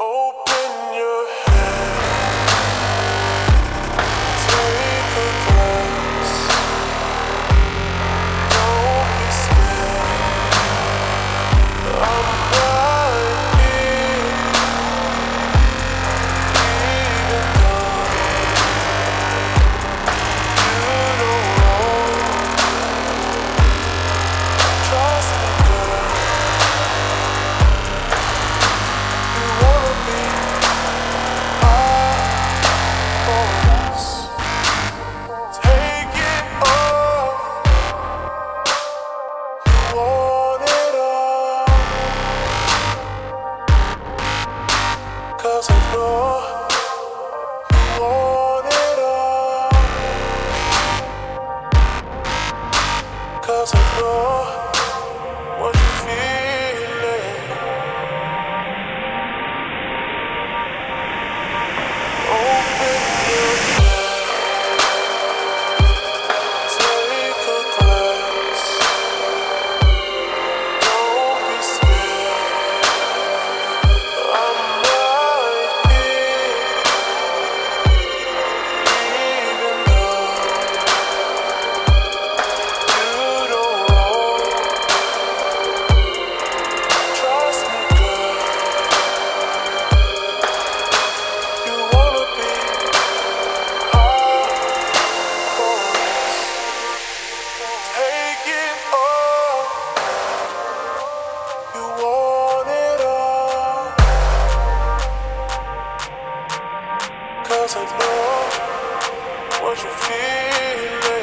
Open cause I know what you're feeling.